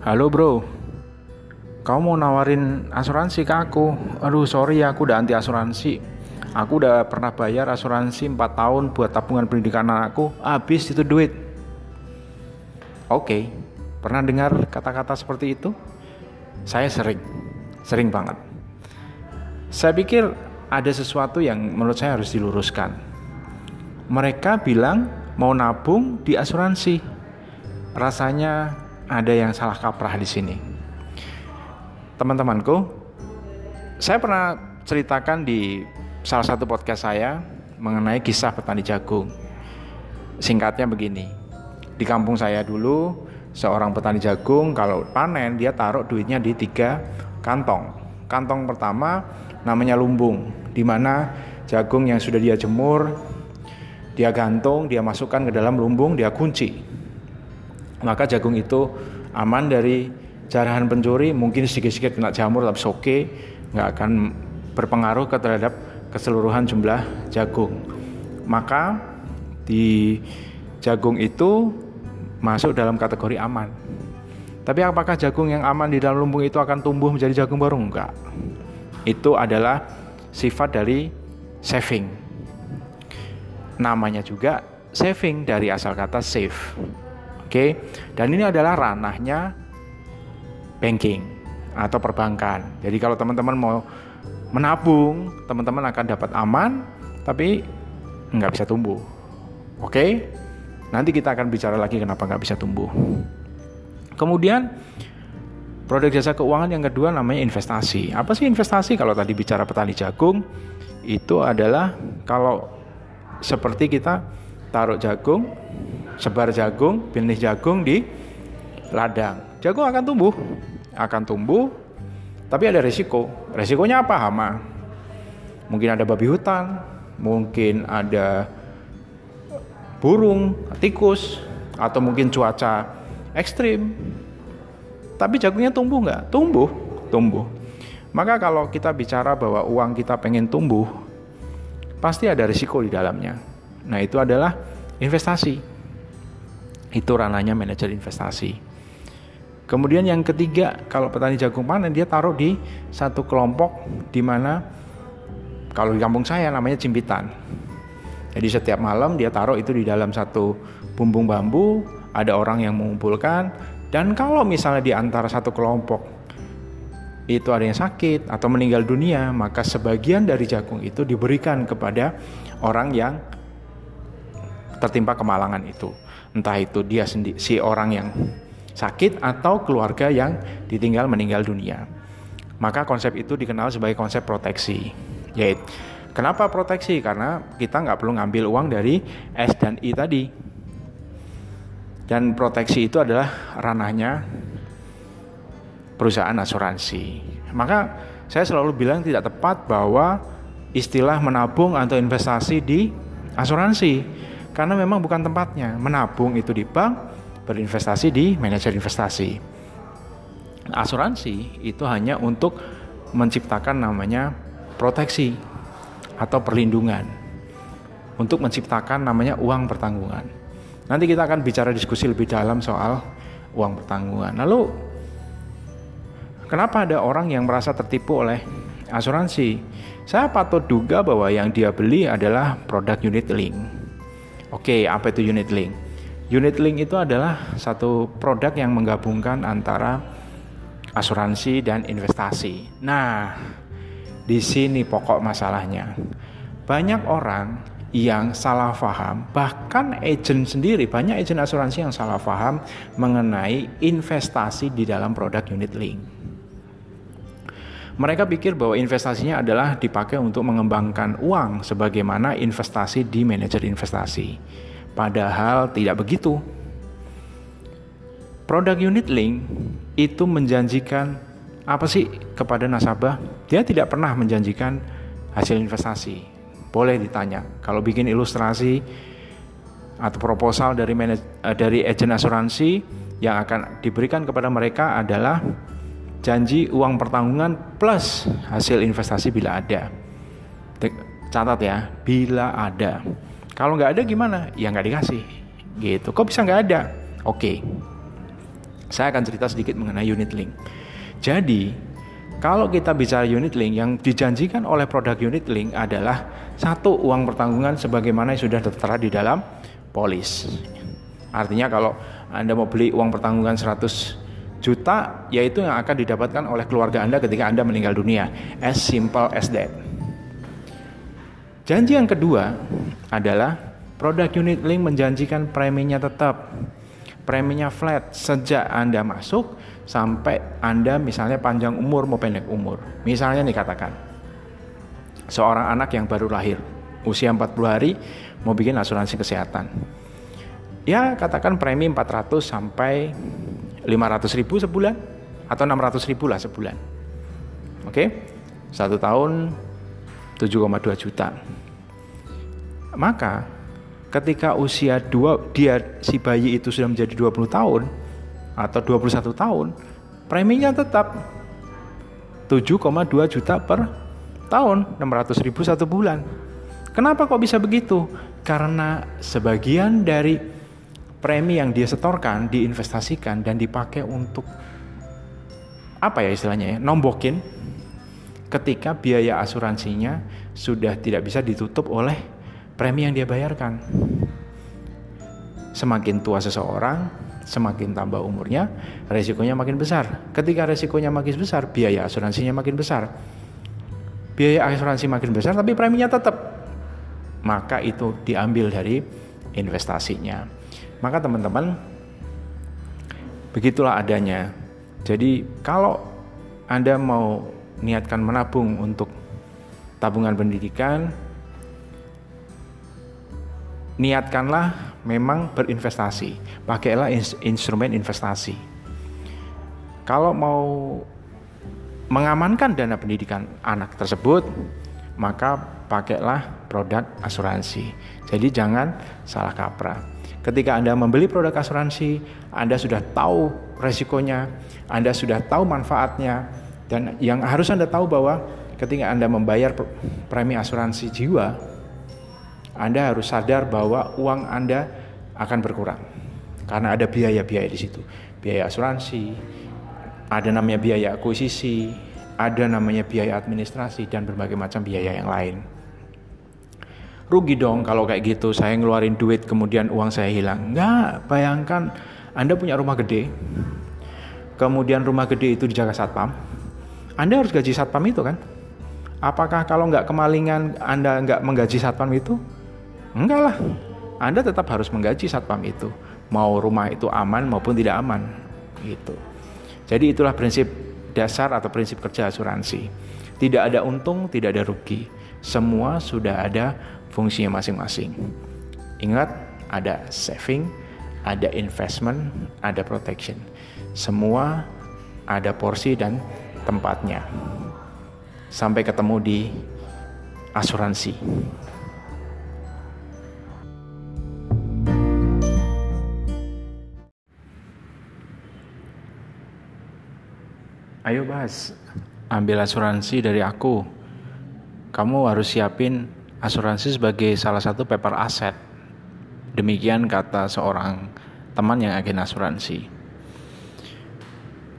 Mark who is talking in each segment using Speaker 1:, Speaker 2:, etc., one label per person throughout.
Speaker 1: Halo bro, kamu mau nawarin asuransi ke aku? Aduh sorry ya, aku udah anti asuransi. Aku udah pernah bayar asuransi 4 tahun buat tabungan pendidikan anakku, habis itu duit. Oke, pernah dengar kata-kata seperti itu? Saya sering, sering banget. Saya pikir ada sesuatu yang menurut saya harus diluruskan. Mereka bilang mau nabung di asuransi. Rasanya ada yang salah kaprah di sini. Teman-temanku, saya pernah ceritakan di salah satu podcast saya mengenai kisah petani jagung. Singkatnya begini, di kampung saya dulu seorang petani jagung kalau panen dia taruh duitnya di tiga kantong. Kantong pertama namanya lumbung, di mana jagung yang sudah dia jemur, dia gantung, dia masukkan ke dalam lumbung, dia kunci maka jagung itu aman dari jarahan pencuri mungkin sedikit-sedikit kena jamur tapi oke nggak akan berpengaruh ke terhadap keseluruhan jumlah jagung. Maka di jagung itu masuk dalam kategori aman. Tapi apakah jagung yang aman di dalam lumbung itu akan tumbuh menjadi jagung baru? Enggak itu adalah sifat dari saving. Namanya juga saving dari asal kata save Oke, dan ini adalah ranahnya banking atau perbankan. Jadi kalau teman-teman mau menabung, teman-teman akan dapat aman, tapi nggak bisa tumbuh. Oke, nanti kita akan bicara lagi kenapa nggak bisa tumbuh. Kemudian produk jasa keuangan yang kedua namanya investasi. Apa sih investasi? Kalau tadi bicara petani jagung, itu adalah kalau seperti kita taruh jagung sebar jagung, benih jagung di ladang. Jagung akan tumbuh, akan tumbuh, tapi ada risiko. Risikonya apa? Hama. Mungkin ada babi hutan, mungkin ada burung, tikus, atau mungkin cuaca ekstrim. Tapi jagungnya tumbuh nggak? Tumbuh, tumbuh. Maka kalau kita bicara bahwa uang kita pengen tumbuh, pasti ada risiko di dalamnya. Nah itu adalah investasi itu ranahnya manajer investasi. Kemudian yang ketiga, kalau petani jagung panen dia taruh di satu kelompok di mana kalau di kampung saya namanya cimpitan. Jadi setiap malam dia taruh itu di dalam satu bumbung bambu, ada orang yang mengumpulkan dan kalau misalnya di antara satu kelompok itu ada yang sakit atau meninggal dunia, maka sebagian dari jagung itu diberikan kepada orang yang tertimpa kemalangan itu entah itu dia sendiri si orang yang sakit atau keluarga yang ditinggal meninggal dunia. Maka konsep itu dikenal sebagai konsep proteksi. Yaitu kenapa proteksi? Karena kita nggak perlu ngambil uang dari S dan I tadi. Dan proteksi itu adalah ranahnya perusahaan asuransi. Maka saya selalu bilang tidak tepat bahwa istilah menabung atau investasi di asuransi karena memang bukan tempatnya. Menabung itu di bank, berinvestasi di manajer investasi. Asuransi itu hanya untuk menciptakan namanya proteksi atau perlindungan. Untuk menciptakan namanya uang pertanggungan. Nanti kita akan bicara diskusi lebih dalam soal uang pertanggungan. Lalu kenapa ada orang yang merasa tertipu oleh asuransi? Saya patut duga bahwa yang dia beli adalah produk unit link Oke, apa itu unit link? Unit link itu adalah satu produk yang menggabungkan antara asuransi dan investasi. Nah, di sini pokok masalahnya. Banyak orang yang salah paham, bahkan agent sendiri, banyak agent asuransi yang salah paham mengenai investasi di dalam produk unit link. Mereka pikir bahwa investasinya adalah dipakai untuk mengembangkan uang sebagaimana investasi di manajer investasi. Padahal tidak begitu. Produk unit link itu menjanjikan apa sih kepada nasabah? Dia tidak pernah menjanjikan hasil investasi. Boleh ditanya, kalau bikin ilustrasi atau proposal dari manajer, eh, dari agen asuransi yang akan diberikan kepada mereka adalah janji uang pertanggungan plus hasil investasi bila ada. Catat ya, bila ada. Kalau nggak ada gimana? Ya nggak dikasih. Gitu. Kok bisa nggak ada? Oke. Saya akan cerita sedikit mengenai unit link. Jadi, kalau kita bicara unit link yang dijanjikan oleh produk unit link adalah satu uang pertanggungan sebagaimana yang sudah tertera di dalam polis. Artinya kalau Anda mau beli uang pertanggungan 100 juta, yaitu yang akan didapatkan oleh keluarga Anda ketika Anda meninggal dunia. As simple as that. Janji yang kedua adalah produk unit link menjanjikan preminya tetap. Preminya flat sejak Anda masuk sampai Anda misalnya panjang umur mau pendek umur. Misalnya nih katakan seorang anak yang baru lahir usia 40 hari mau bikin asuransi kesehatan. Ya katakan premi 400 sampai 500 ribu sebulan atau 600 ribu lah sebulan. Oke, satu tahun 7,2 juta. Maka ketika usia dua dia si bayi itu sudah menjadi 20 tahun atau 21 tahun, preminya tetap 7,2 juta per tahun, 600 ribu satu bulan. Kenapa kok bisa begitu? Karena sebagian dari premi yang dia setorkan diinvestasikan dan dipakai untuk apa ya istilahnya ya, nombokin ketika biaya asuransinya sudah tidak bisa ditutup oleh premi yang dia bayarkan. Semakin tua seseorang, semakin tambah umurnya, resikonya makin besar. Ketika resikonya makin besar, biaya asuransinya makin besar. Biaya asuransi makin besar, tapi preminya tetap. Maka itu diambil dari investasinya. Maka teman-teman, begitulah adanya. Jadi kalau Anda mau niatkan menabung untuk tabungan pendidikan, niatkanlah memang berinvestasi, pakailah instrumen investasi. Kalau mau mengamankan dana pendidikan anak tersebut, maka pakailah produk asuransi. Jadi jangan salah kaprah. Ketika Anda membeli produk asuransi, Anda sudah tahu resikonya, Anda sudah tahu manfaatnya, dan yang harus Anda tahu bahwa ketika Anda membayar premi asuransi jiwa, anda harus sadar bahwa uang Anda akan berkurang karena ada biaya-biaya di situ. Biaya asuransi, ada namanya biaya akuisisi, ada namanya biaya administrasi dan berbagai macam biaya yang lain. Rugi dong kalau kayak gitu saya ngeluarin duit kemudian uang saya hilang. Enggak, bayangkan Anda punya rumah gede. Kemudian rumah gede itu dijaga satpam. Anda harus gaji satpam itu kan? Apakah kalau nggak kemalingan Anda nggak menggaji satpam itu? Enggak lah, Anda tetap harus menggaji satpam itu, mau rumah itu aman maupun tidak aman, gitu. Jadi itulah prinsip dasar atau prinsip kerja asuransi. Tidak ada untung, tidak ada rugi. Semua sudah ada fungsinya masing-masing. Ingat, ada saving, ada investment, ada protection. Semua ada porsi dan tempatnya. Sampai ketemu di asuransi. Ayo bahas, ambil asuransi dari aku. Kamu harus siapin asuransi sebagai salah satu paper aset. Demikian kata seorang teman yang agen asuransi.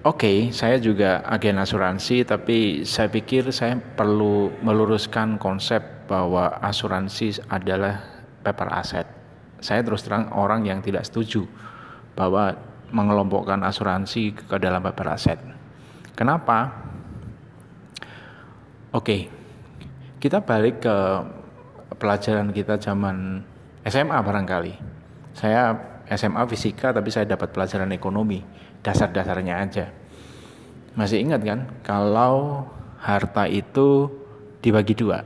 Speaker 1: Oke, okay, saya juga agen asuransi, tapi saya pikir saya perlu meluruskan konsep bahwa asuransi adalah paper aset. Saya terus terang orang yang tidak setuju bahwa mengelompokkan asuransi ke dalam paper aset Kenapa? Oke, kita balik ke pelajaran kita zaman SMA barangkali. Saya SMA fisika tapi saya dapat pelajaran ekonomi, dasar-dasarnya aja. Masih ingat kan kalau harta itu dibagi dua.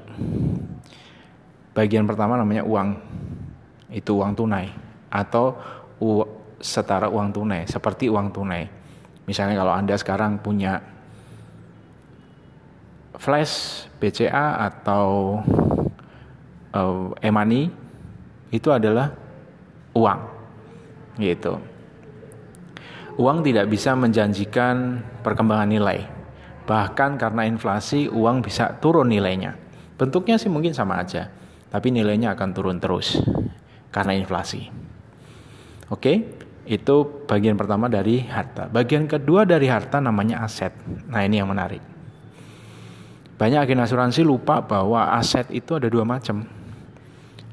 Speaker 1: Bagian pertama namanya uang. Itu uang tunai atau setara uang tunai, seperti uang tunai. Misalnya kalau Anda sekarang punya flash BCA atau uh, e-money itu adalah uang gitu. Uang tidak bisa menjanjikan perkembangan nilai. Bahkan karena inflasi uang bisa turun nilainya. Bentuknya sih mungkin sama aja, tapi nilainya akan turun terus karena inflasi. Oke? Itu bagian pertama dari harta. Bagian kedua dari harta namanya aset. Nah, ini yang menarik. Banyak agen asuransi lupa bahwa aset itu ada dua macam.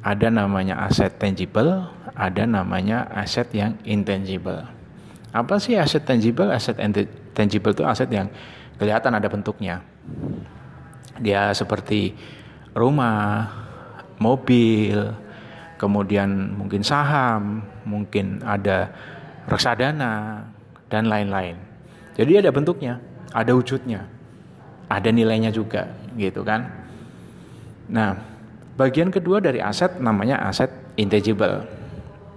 Speaker 1: Ada namanya aset tangible, ada namanya aset yang intangible. Apa sih aset tangible? Aset tangible itu aset yang kelihatan ada bentuknya. Dia seperti rumah, mobil, kemudian mungkin saham, mungkin ada reksadana dan lain-lain. Jadi ada bentuknya, ada wujudnya, ada nilainya juga, gitu kan. Nah, bagian kedua dari aset namanya aset intangible.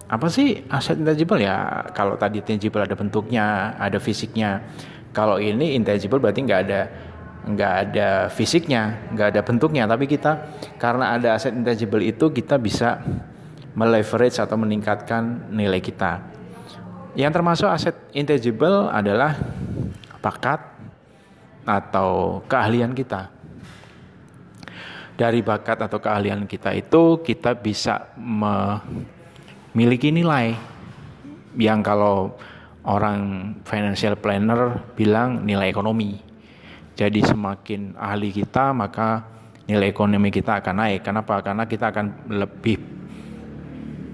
Speaker 1: Apa sih aset intangible ya? Kalau tadi tangible ada bentuknya, ada fisiknya. Kalau ini intangible berarti nggak ada nggak ada fisiknya, nggak ada bentuknya, tapi kita karena ada aset intangible itu kita bisa meleverage atau meningkatkan nilai kita. Yang termasuk aset intangible adalah bakat atau keahlian kita. Dari bakat atau keahlian kita itu kita bisa memiliki nilai yang kalau orang financial planner bilang nilai ekonomi. Jadi semakin ahli kita maka nilai ekonomi kita akan naik. Kenapa? Karena kita akan lebih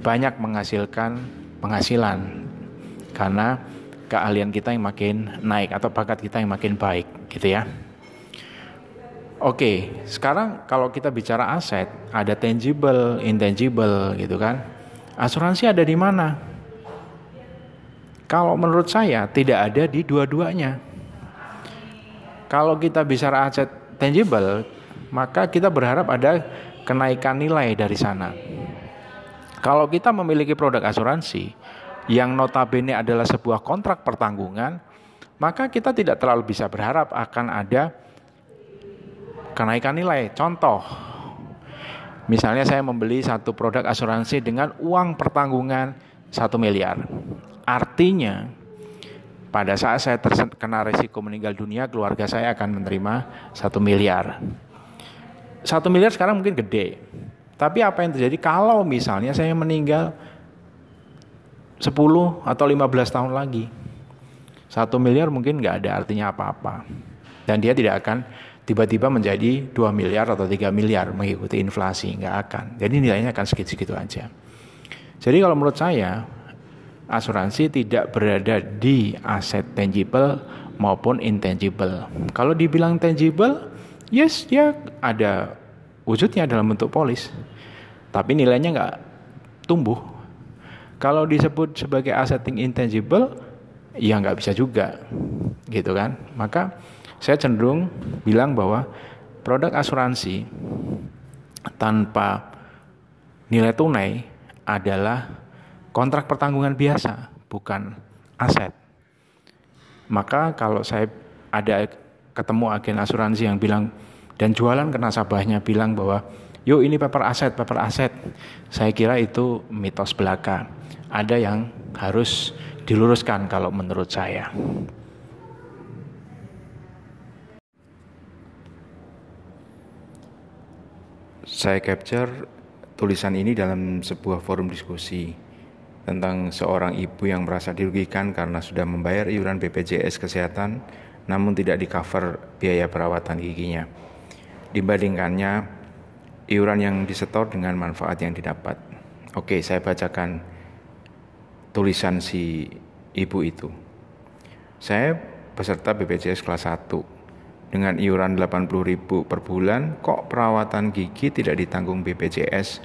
Speaker 1: banyak menghasilkan penghasilan karena keahlian kita yang makin naik atau bakat kita yang makin baik gitu ya. Oke, sekarang kalau kita bicara aset, ada tangible, intangible gitu kan. Asuransi ada di mana? Kalau menurut saya tidak ada di dua-duanya. Kalau kita bicara aset tangible, maka kita berharap ada kenaikan nilai dari sana. Kalau kita memiliki produk asuransi yang notabene adalah sebuah kontrak pertanggungan, maka kita tidak terlalu bisa berharap akan ada kenaikan nilai. Contoh, misalnya saya membeli satu produk asuransi dengan uang pertanggungan satu miliar. Artinya, pada saat saya terkena resiko meninggal dunia, keluarga saya akan menerima satu miliar. Satu miliar sekarang mungkin gede, tapi apa yang terjadi kalau misalnya saya meninggal 10 atau 15 tahun lagi? Satu miliar mungkin nggak ada artinya apa-apa. Dan dia tidak akan tiba-tiba menjadi 2 miliar atau 3 miliar mengikuti inflasi. Nggak akan. Jadi nilainya akan segitu-segitu aja. Jadi kalau menurut saya, asuransi tidak berada di aset tangible maupun intangible. Kalau dibilang tangible, yes dia ada wujudnya dalam bentuk polis tapi nilainya nggak tumbuh. Kalau disebut sebagai aset intangible, ya nggak bisa juga, gitu kan? Maka saya cenderung bilang bahwa produk asuransi tanpa nilai tunai adalah kontrak pertanggungan biasa, bukan aset. Maka kalau saya ada ketemu agen asuransi yang bilang dan jualan ke nasabahnya bilang bahwa yuk ini paper aset, paper aset. Saya kira itu mitos belaka. Ada yang harus diluruskan kalau menurut saya. Saya capture tulisan ini dalam sebuah forum diskusi tentang seorang ibu yang merasa dirugikan karena sudah membayar iuran BPJS kesehatan namun tidak di cover biaya perawatan giginya. Dibandingkannya iuran yang disetor dengan manfaat yang didapat. Oke, saya bacakan tulisan si ibu itu. Saya peserta BPJS kelas 1 dengan iuran 80.000 per bulan, kok perawatan gigi tidak ditanggung BPJS?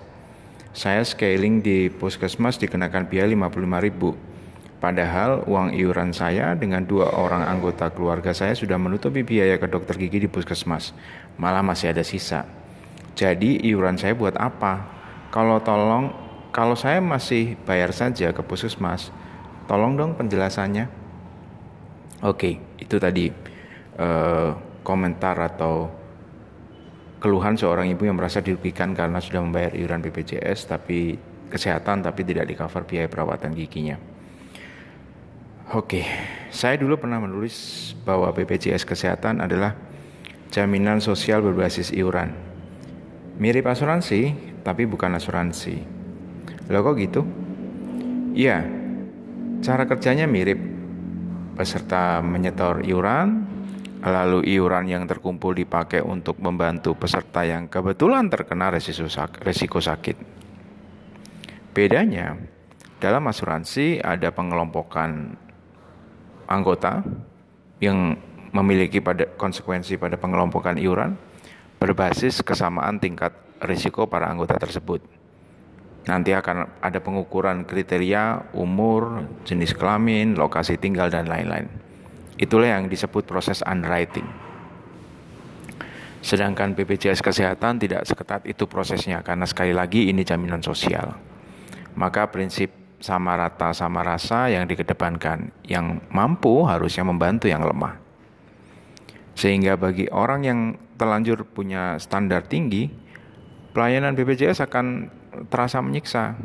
Speaker 1: Saya scaling di puskesmas dikenakan biaya 55.000. Padahal uang iuran saya dengan dua orang anggota keluarga saya sudah menutupi biaya ke dokter gigi di puskesmas. Malah masih ada sisa. Jadi iuran saya buat apa? Kalau tolong, kalau saya masih bayar saja ke puskesmas, tolong dong penjelasannya. Oke, itu tadi uh, komentar atau keluhan seorang ibu yang merasa dirugikan karena sudah membayar iuran BPJS tapi kesehatan tapi tidak di cover biaya perawatan giginya. Oke, saya dulu pernah menulis bahwa BPJS kesehatan adalah jaminan sosial berbasis iuran Mirip asuransi, tapi bukan asuransi. Lo kok gitu? Iya, Cara kerjanya mirip. Peserta menyetor iuran, lalu iuran yang terkumpul dipakai untuk membantu peserta yang kebetulan terkena resiko sakit. Bedanya, dalam asuransi ada pengelompokan anggota yang memiliki pada konsekuensi pada pengelompokan iuran berbasis kesamaan tingkat risiko para anggota tersebut. Nanti akan ada pengukuran kriteria umur, jenis kelamin, lokasi tinggal, dan lain-lain. Itulah yang disebut proses underwriting. Sedangkan BPJS Kesehatan tidak seketat itu prosesnya karena sekali lagi ini jaminan sosial. Maka prinsip sama rata sama rasa yang dikedepankan, yang mampu harusnya membantu yang lemah. Sehingga bagi orang yang terlanjur punya standar tinggi, pelayanan BPJS akan terasa menyiksa.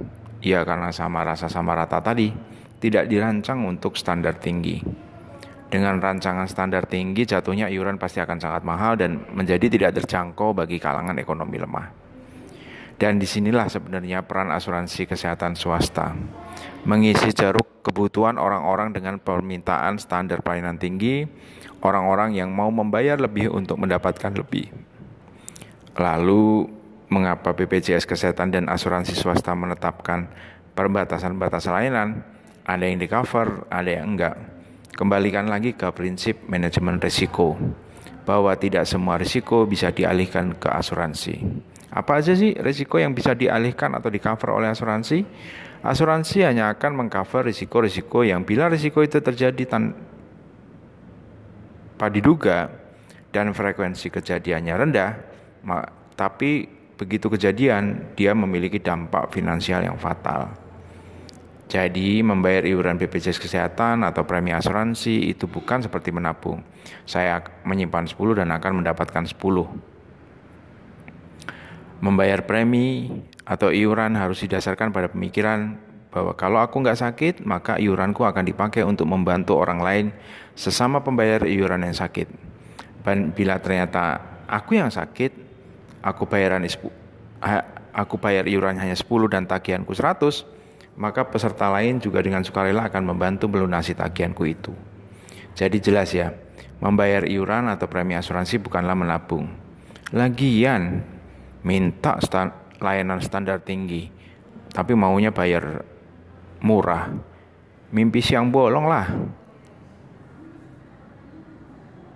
Speaker 1: Ya karena sama rasa sama rata tadi tidak dirancang untuk standar tinggi. Dengan rancangan standar tinggi jatuhnya iuran pasti akan sangat mahal dan menjadi tidak terjangkau bagi kalangan ekonomi lemah. Dan di sinilah sebenarnya peran asuransi kesehatan swasta mengisi ceruk kebutuhan orang-orang dengan permintaan standar pelayanan tinggi, orang-orang yang mau membayar lebih untuk mendapatkan lebih. Lalu mengapa BPJS Kesehatan dan asuransi swasta menetapkan perbatasan-batasan layanan, ada yang di cover, ada yang enggak. Kembalikan lagi ke prinsip manajemen risiko, bahwa tidak semua risiko bisa dialihkan ke asuransi. Apa aja sih risiko yang bisa dialihkan atau di cover oleh asuransi? Asuransi hanya akan mengcover risiko-risiko yang bila risiko itu terjadi tanpa diduga dan frekuensi kejadiannya rendah, tapi begitu kejadian dia memiliki dampak finansial yang fatal. Jadi membayar iuran BPJS Kesehatan atau premi asuransi itu bukan seperti menabung. Saya menyimpan 10 dan akan mendapatkan 10. Membayar premi atau iuran harus didasarkan pada pemikiran bahwa kalau aku nggak sakit, maka iuranku akan dipakai untuk membantu orang lain sesama pembayar iuran yang sakit. Dan bila ternyata aku yang sakit, aku bayaran aku bayar iuran hanya 10 dan tagihanku 100, maka peserta lain juga dengan sukarela akan membantu melunasi tagihanku itu. Jadi jelas ya, membayar iuran atau premi asuransi bukanlah menabung. Lagian minta stand, layanan standar tinggi, tapi maunya bayar murah. Mimpi siang bolong lah.